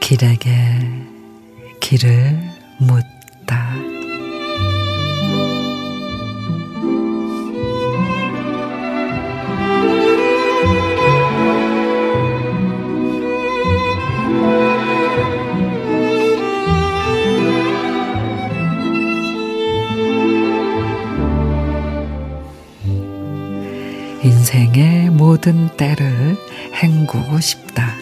길에게 길을 묻다. 인생의 모든 때를 헹구고 싶다.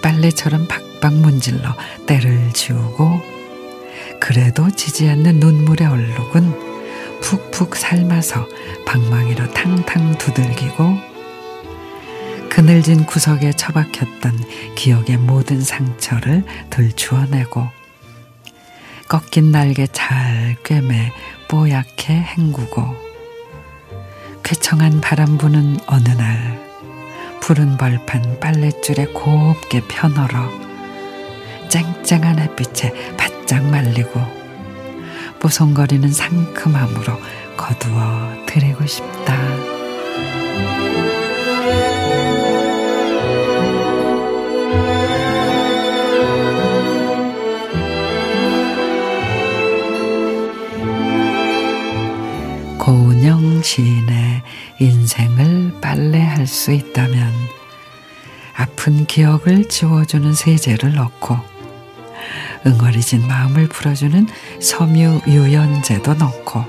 빨래처럼 박박 문질러 때를 지우고 그래도 지지 않는 눈물의 얼룩은 푹푹 삶아서 방망이로 탕탕 두들기고 그늘진 구석에 처박혔던 기억의 모든 상처를 들추어내고 꺾인 날개 잘 꿰매 뽀얗게 헹구고 쾌청한 바람 부는 어느 날 푸른 벌판 빨랫줄에 곱게 펴널어 쨍쨍한 햇빛에 바짝 말리고 뽀송거리는 상큼함으로 거두어 드리고 싶다. 고운영 시인의 인생을 빨래할 수 있다면 아픈 기억을 지워주는 세제를 넣고 응어리진 마음을 풀어주는 섬유 유연제도 넣고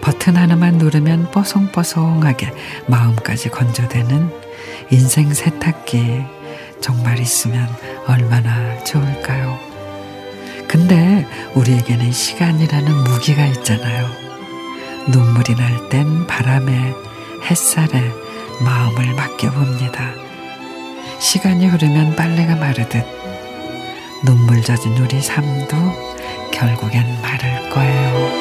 버튼 하나만 누르면 뽀송뽀송하게 마음까지 건조되는 인생 세탁기 정말 있으면 얼마나 좋을까요? 근데 우리에게는 시간이라는 무기가 있잖아요. 눈물이 날 땐 바람에 햇살에 마음을 맡겨봅니다. 시간이 흐르면 빨래가 마르듯 눈물 젖은 우리 삶도 결국엔 마를 거예요.